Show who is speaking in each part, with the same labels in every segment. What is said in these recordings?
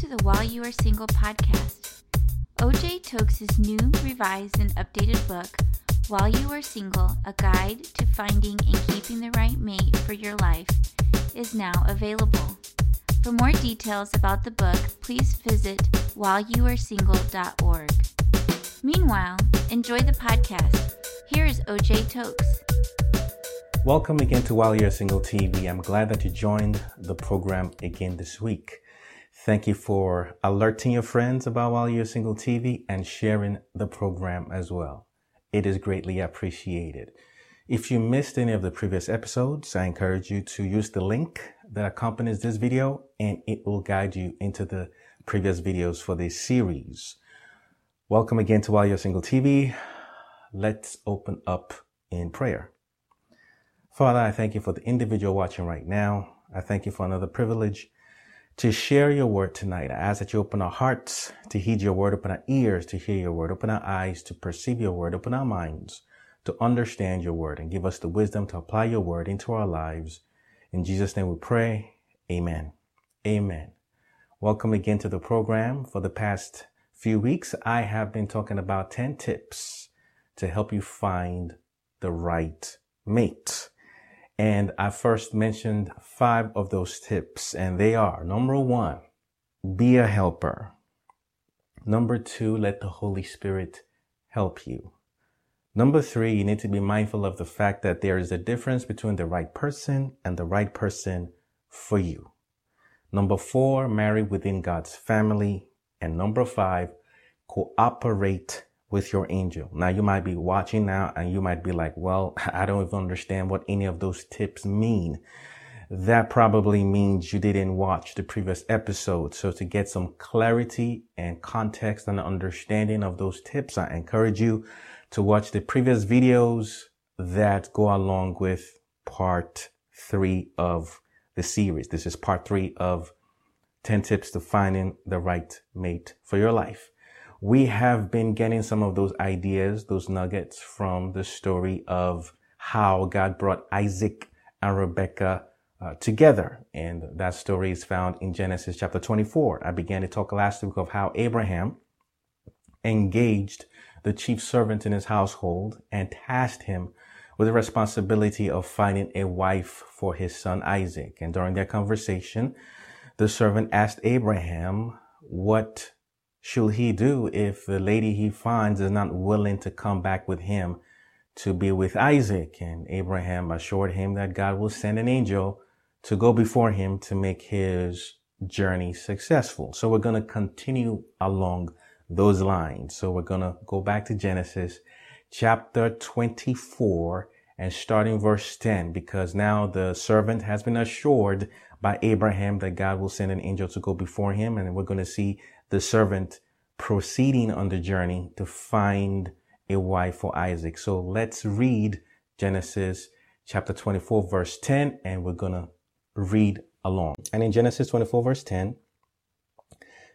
Speaker 1: to the While You Are Single podcast. OJ Tokes' new, revised, and updated book, While You Are Single A Guide to Finding and Keeping the Right Mate for Your Life, is now available. For more details about the book, please visit whileyouaresingle.org. Meanwhile, enjoy the podcast. Here is OJ Tokes.
Speaker 2: Welcome again to While You're Single TV. I'm glad that you joined the program again this week. Thank you for alerting your friends about While You're Single TV and sharing the program as well. It is greatly appreciated. If you missed any of the previous episodes, I encourage you to use the link that accompanies this video and it will guide you into the previous videos for this series. Welcome again to While You're Single TV. Let's open up in prayer. Father, I thank you for the individual watching right now. I thank you for another privilege to share your word tonight. I ask that you open our hearts to heed your word, open our ears to hear your word, open our eyes to perceive your word, open our minds to understand your word, and give us the wisdom to apply your word into our lives. In Jesus' name we pray. Amen. Amen. Welcome again to the program. For the past few weeks, I have been talking about 10 tips to help you find the right mate. And I first mentioned five of those tips, and they are number one, be a helper. Number two, let the Holy Spirit help you. Number three, you need to be mindful of the fact that there is a difference between the right person and the right person for you. Number four, marry within God's family. And number five, cooperate with your angel. Now you might be watching now and you might be like, well, I don't even understand what any of those tips mean. That probably means you didn't watch the previous episode. So to get some clarity and context and understanding of those tips, I encourage you to watch the previous videos that go along with part three of the series. This is part three of 10 tips to finding the right mate for your life we have been getting some of those ideas, those nuggets from the story of how God brought Isaac and Rebecca uh, together. And that story is found in Genesis chapter 24. I began to talk last week of how Abraham engaged the chief servant in his household and tasked him with the responsibility of finding a wife for his son Isaac. And during their conversation, the servant asked Abraham what should he do if the lady he finds is not willing to come back with him to be with Isaac? And Abraham assured him that God will send an angel to go before him to make his journey successful. So we're going to continue along those lines. So we're going to go back to Genesis chapter 24 and starting verse 10 because now the servant has been assured by Abraham that God will send an angel to go before him. And we're going to see the servant proceeding on the journey to find a wife for Isaac. So let's read Genesis chapter 24 verse 10 and we're going to read along. And in Genesis 24 verse 10,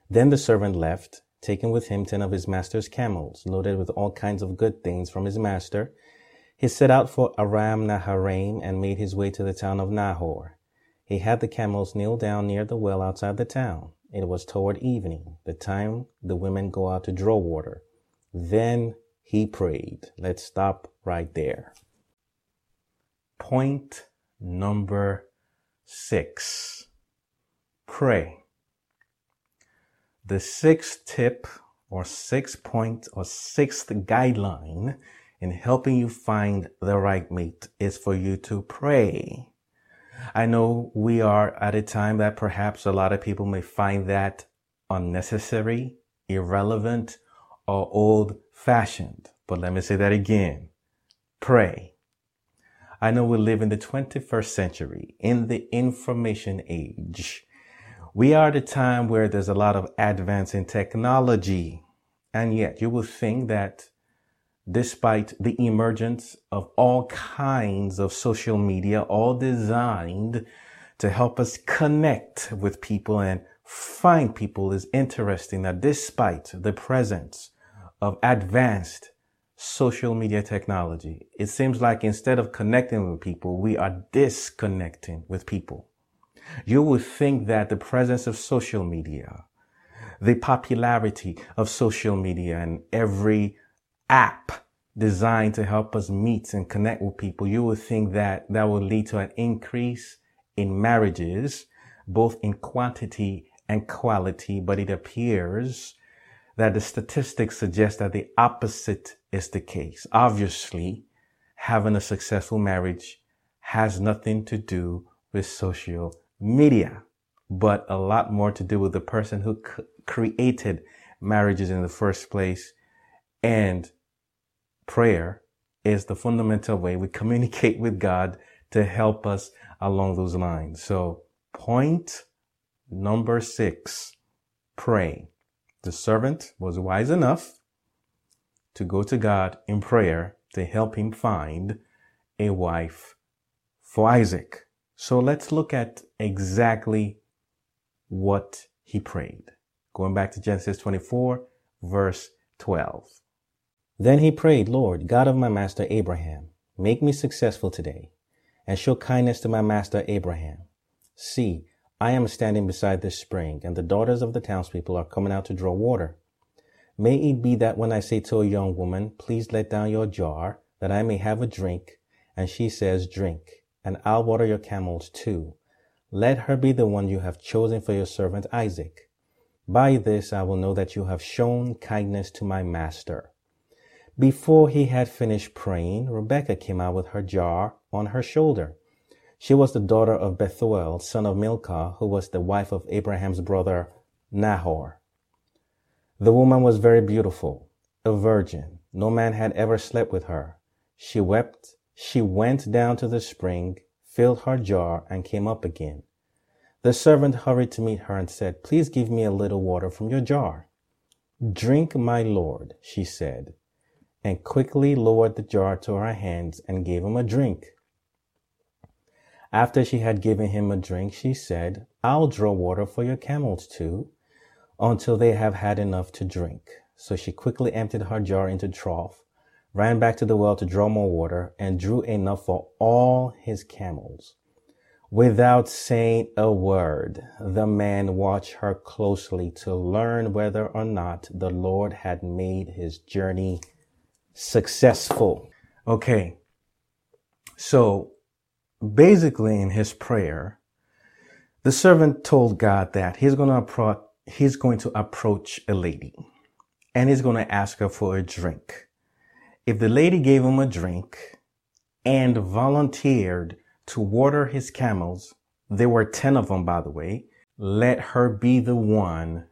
Speaker 2: then the servant left, taking with him 10 of his master's camels, loaded with all kinds of good things from his master. He set out for Aram Naharaim and made his way to the town of Nahor. He had the camels kneel down near the well outside the town. It was toward evening, the time the women go out to draw water. Then he prayed. Let's stop right there. Point number six pray. The sixth tip or sixth point or sixth guideline in helping you find the right mate is for you to pray. I know we are at a time that perhaps a lot of people may find that unnecessary, irrelevant, or old fashioned. But let me say that again. Pray. I know we live in the 21st century, in the information age. We are at a time where there's a lot of advance in technology. And yet you will think that despite the emergence of all kinds of social media, all designed to help us connect with people and find people is interesting that despite the presence of advanced social media technology, it seems like instead of connecting with people, we are disconnecting with people. You would think that the presence of social media the popularity of social media and every app designed to help us meet and connect with people, you would think that that will lead to an increase in marriages, both in quantity and quality. But it appears that the statistics suggest that the opposite is the case. Obviously, having a successful marriage has nothing to do with social media, but a lot more to do with the person who c- created marriages in the first place. And prayer is the fundamental way we communicate with God to help us along those lines. So point number six, pray. The servant was wise enough to go to God in prayer to help him find a wife for Isaac. So let's look at exactly what he prayed. Going back to Genesis 24, verse 12. Then he prayed, Lord, God of my master Abraham, make me successful today and show kindness to my master Abraham. See, I am standing beside this spring, and the daughters of the townspeople are coming out to draw water. May it be that when I say to a young woman, Please let down your jar, that I may have a drink, and she says, Drink, and I'll water your camels too. Let her be the one you have chosen for your servant Isaac. By this I will know that you have shown kindness to my master. Before he had finished praying, Rebekah came out with her jar on her shoulder. She was the daughter of Bethuel, son of Milcah, who was the wife of Abraham's brother Nahor. The woman was very beautiful, a virgin. No man had ever slept with her. She wept. She went down to the spring, filled her jar, and came up again. The servant hurried to meet her and said, Please give me a little water from your jar. Drink, my lord, she said, and quickly lowered the jar to her hands and gave him a drink. After she had given him a drink, she said, I'll draw water for your camels too, until they have had enough to drink. So she quickly emptied her jar into trough, ran back to the well to draw more water, and drew enough for all his camels. Without saying a word, the man watched her closely to learn whether or not the Lord had made his journey successful. Okay. So basically in his prayer, the servant told God that he's going to approach, he's going to approach a lady and he's going to ask her for a drink. If the lady gave him a drink and volunteered to water his camels, there were 10 of them, by the way, let her be the one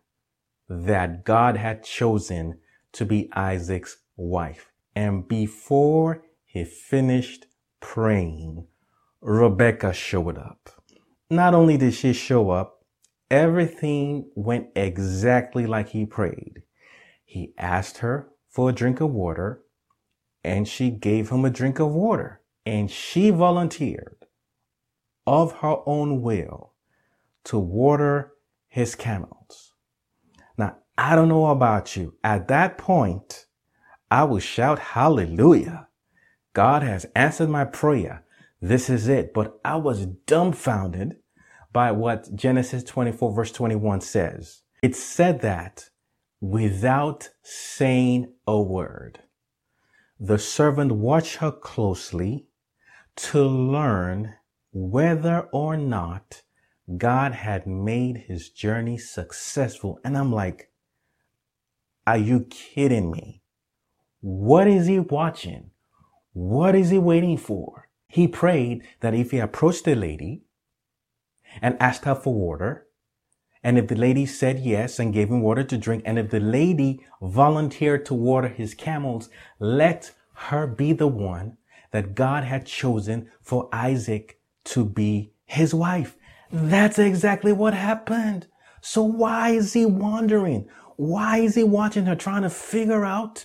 Speaker 2: that God had chosen to be Isaac's wife. And before he finished praying, Rebecca showed up. Not only did she show up, everything went exactly like he prayed. He asked her for a drink of water and she gave him a drink of water and she volunteered of her own will to water his camels. Now, I don't know about you. At that point, I will shout hallelujah. God has answered my prayer this is it. But I was dumbfounded by what Genesis 24 verse 21 says. It said that without saying a word, the servant watched her closely to learn whether or not God had made his journey successful. And I'm like, are you kidding me? What is he watching? What is he waiting for? He prayed that if he approached the lady and asked her for water, and if the lady said yes and gave him water to drink, and if the lady volunteered to water his camels, let her be the one that God had chosen for Isaac to be his wife. That's exactly what happened. So why is he wondering? Why is he watching her trying to figure out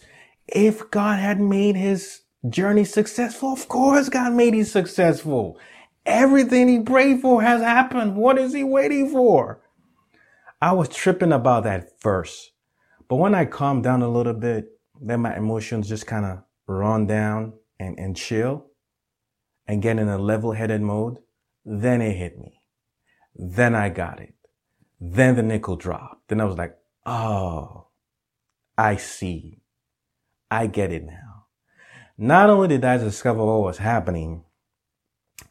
Speaker 2: if God had made his journey successful? Of course, God made him successful. Everything he prayed for has happened. What is he waiting for? I was tripping about that verse. But when I calmed down a little bit, then my emotions just kind of run down and, and chill and get in a level headed mode. Then it hit me. Then I got it. Then the nickel dropped. Then I was like, oh, I see. I get it now. Not only did I discover what was happening,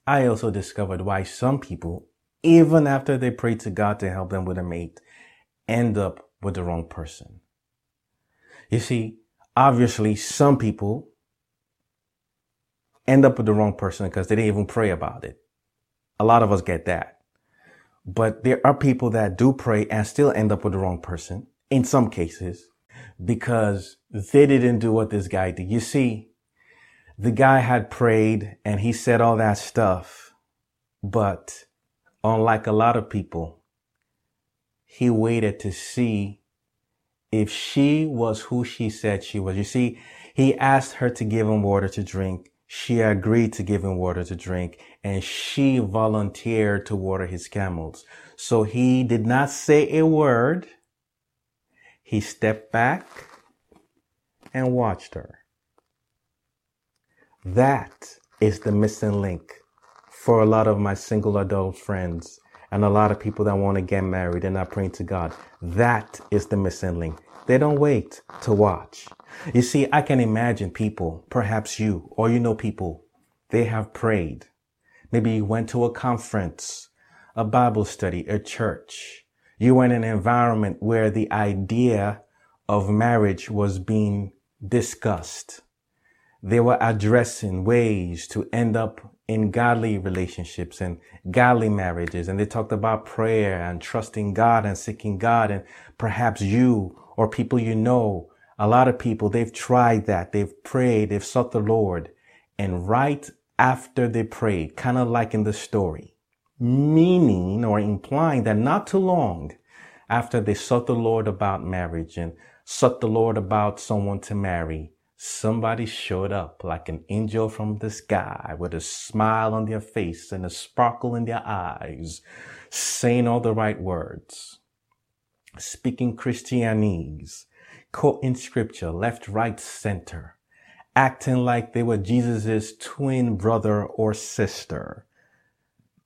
Speaker 2: I also discovered why some people, even after they prayed to God to help them with a mate, end up with the wrong person. You see, obviously some people end up with the wrong person because they didn't even pray about it. A lot of us get that. But there are people that do pray and still end up with the wrong person in some cases because they didn't do what this guy did. You see, the guy had prayed and he said all that stuff, but unlike a lot of people, he waited to see if she was who she said she was. You see, he asked her to give him water to drink. She agreed to give him water to drink and she volunteered to water his camels. So he did not say a word. He stepped back and watched her. That is the missing link for a lot of my single adult friends and a lot of people that want to get married and are praying to God. That is the missing link. They don't wait to watch. You see, I can imagine people, perhaps you, or you know people, they have prayed. Maybe you went to a conference, a Bible study, a church. You were in an environment where the idea of marriage was being discussed. They were addressing ways to end up in godly relationships and godly marriages. And they talked about prayer and trusting God and seeking God. And perhaps you or people you know, a lot of people, they've tried that. They've prayed. They've sought the Lord. And right after they prayed, kind of like in the story, meaning or implying that not too long after they sought the Lord about marriage and sought the Lord about someone to marry, somebody showed up like an angel from the sky with a smile on their face and a sparkle in their eyes, saying all the right words, speaking Christianese, quoting scripture left, right, center, acting like they were Jesus's twin brother or sister,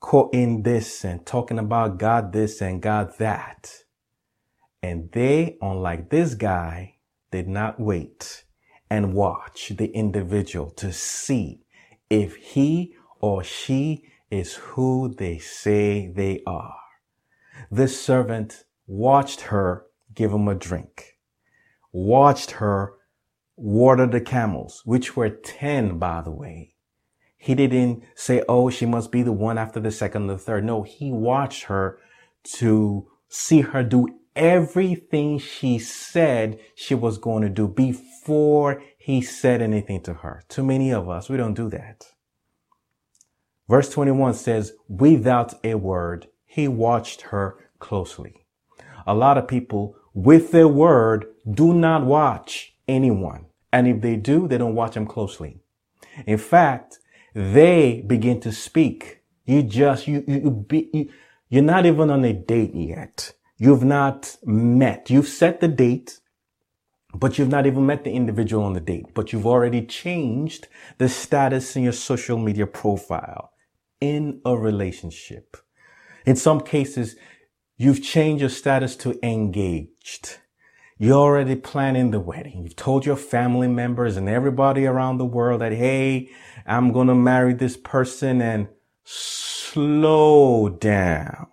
Speaker 2: quoting this and talking about God this and God that. And they, unlike this guy, did not wait and watch the individual to see if he or she is who they say they are. This servant watched her give him a drink, watched her water the camels, which were 10, by the way. He didn't say, oh, she must be the one after the second or the third. No, he watched her to see her do everything she said she was going to do before he said anything to her. Too many of us, we don't do that. Verse 21 says, without a word, he watched her closely. A lot of people with their word do not watch anyone. And if they do, they don't watch them closely. In fact, they begin to speak. You just, you, you, you, be, you, you're not even on a date yet. You've not met. You've set the date, but you've not even met the individual on the date, but you've already changed the status in your social media profile in a relationship. In some cases, you've changed your status to engaged. You're already planning the wedding. You've told your family members and everybody around the world that, hey, I'm going to marry this person and slow down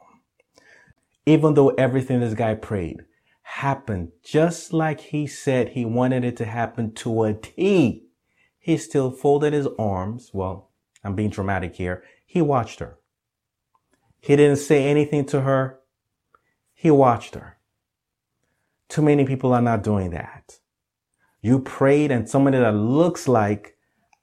Speaker 2: even though everything this guy prayed happened just like he said he wanted it to happen to a T, he still folded his arms. Well, I'm being dramatic here. He watched her. He didn't say anything to her. He watched her. Too many people are not doing that. You prayed and somebody that looks like,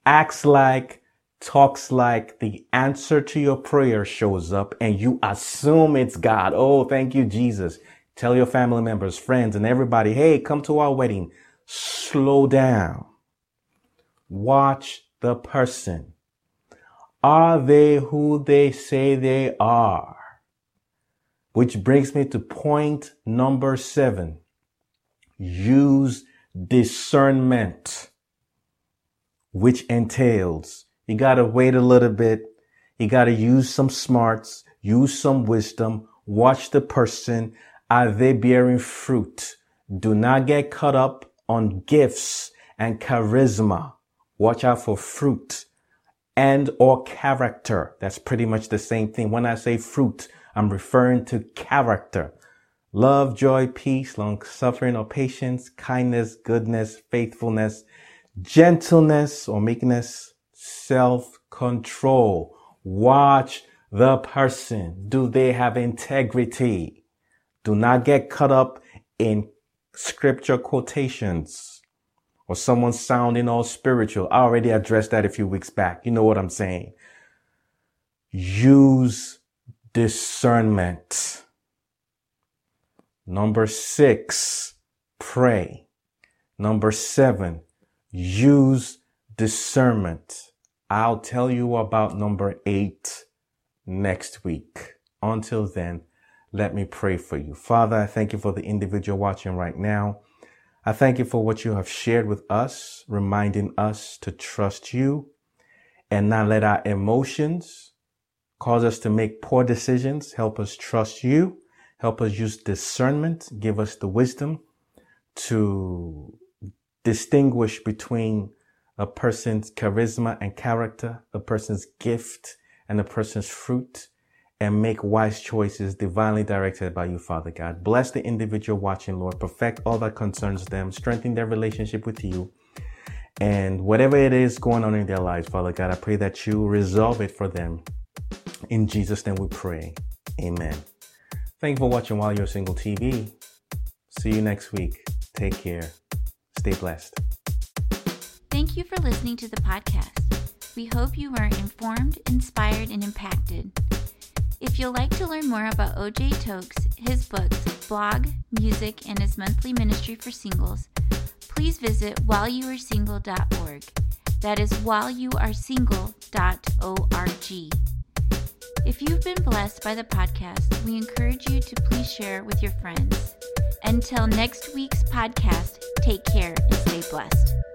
Speaker 2: acts like, talks like the answer to your prayer shows up and you assume it's God. Oh, thank you, Jesus. Tell your family members, friends, and everybody, hey, come to our wedding. Slow down. Watch the person. Are they who they say they are? Which brings me to point number seven. Use discernment, which entails you got to wait a little bit. You got to use some smarts, use some wisdom, watch the person. Are they bearing fruit? Do not get caught up on gifts and charisma. Watch out for fruit and or character. That's pretty much the same thing. When I say fruit, I'm referring to character. Love, joy, peace, long suffering or patience, kindness, goodness, faithfulness, gentleness or meekness, self control. Watch the person. Do they have integrity? Do not get caught up in scripture quotations or someone sounding all spiritual. I already addressed that a few weeks back. You know what I'm saying? Use discernment. Number six, pray. Number seven, use discernment. I'll tell you about number eight next week. Until then, let me pray for you. Father, I thank you for the individual watching right now. I thank you for what you have shared with us, reminding us to trust you and not let our emotions cause us to make poor decisions. Help us trust you. Help us use discernment. Give us the wisdom to distinguish between a person's charisma and character, a person's gift and a person's fruit and make wise choices divinely directed by you, Father God. Bless the individual watching, Lord. Perfect all that concerns them. Strengthen their relationship with you. And whatever it is going on in their lives, Father God, I pray that you resolve it for them. In Jesus' name we pray. Amen. Thank you for watching While You're Single TV. See you next week. Take care. Stay blessed.
Speaker 1: Thank you for listening to the podcast. We hope you were informed, inspired, and impacted. If you'd like to learn more about OJ Tokes, his books, blog, music, and his monthly ministry for singles, please visit whileyouaresingle.org. That is whileyouaresingle.org. If you've been blessed by the podcast, we encourage you to please share with your friends. Until next week's podcast, take care and stay blessed.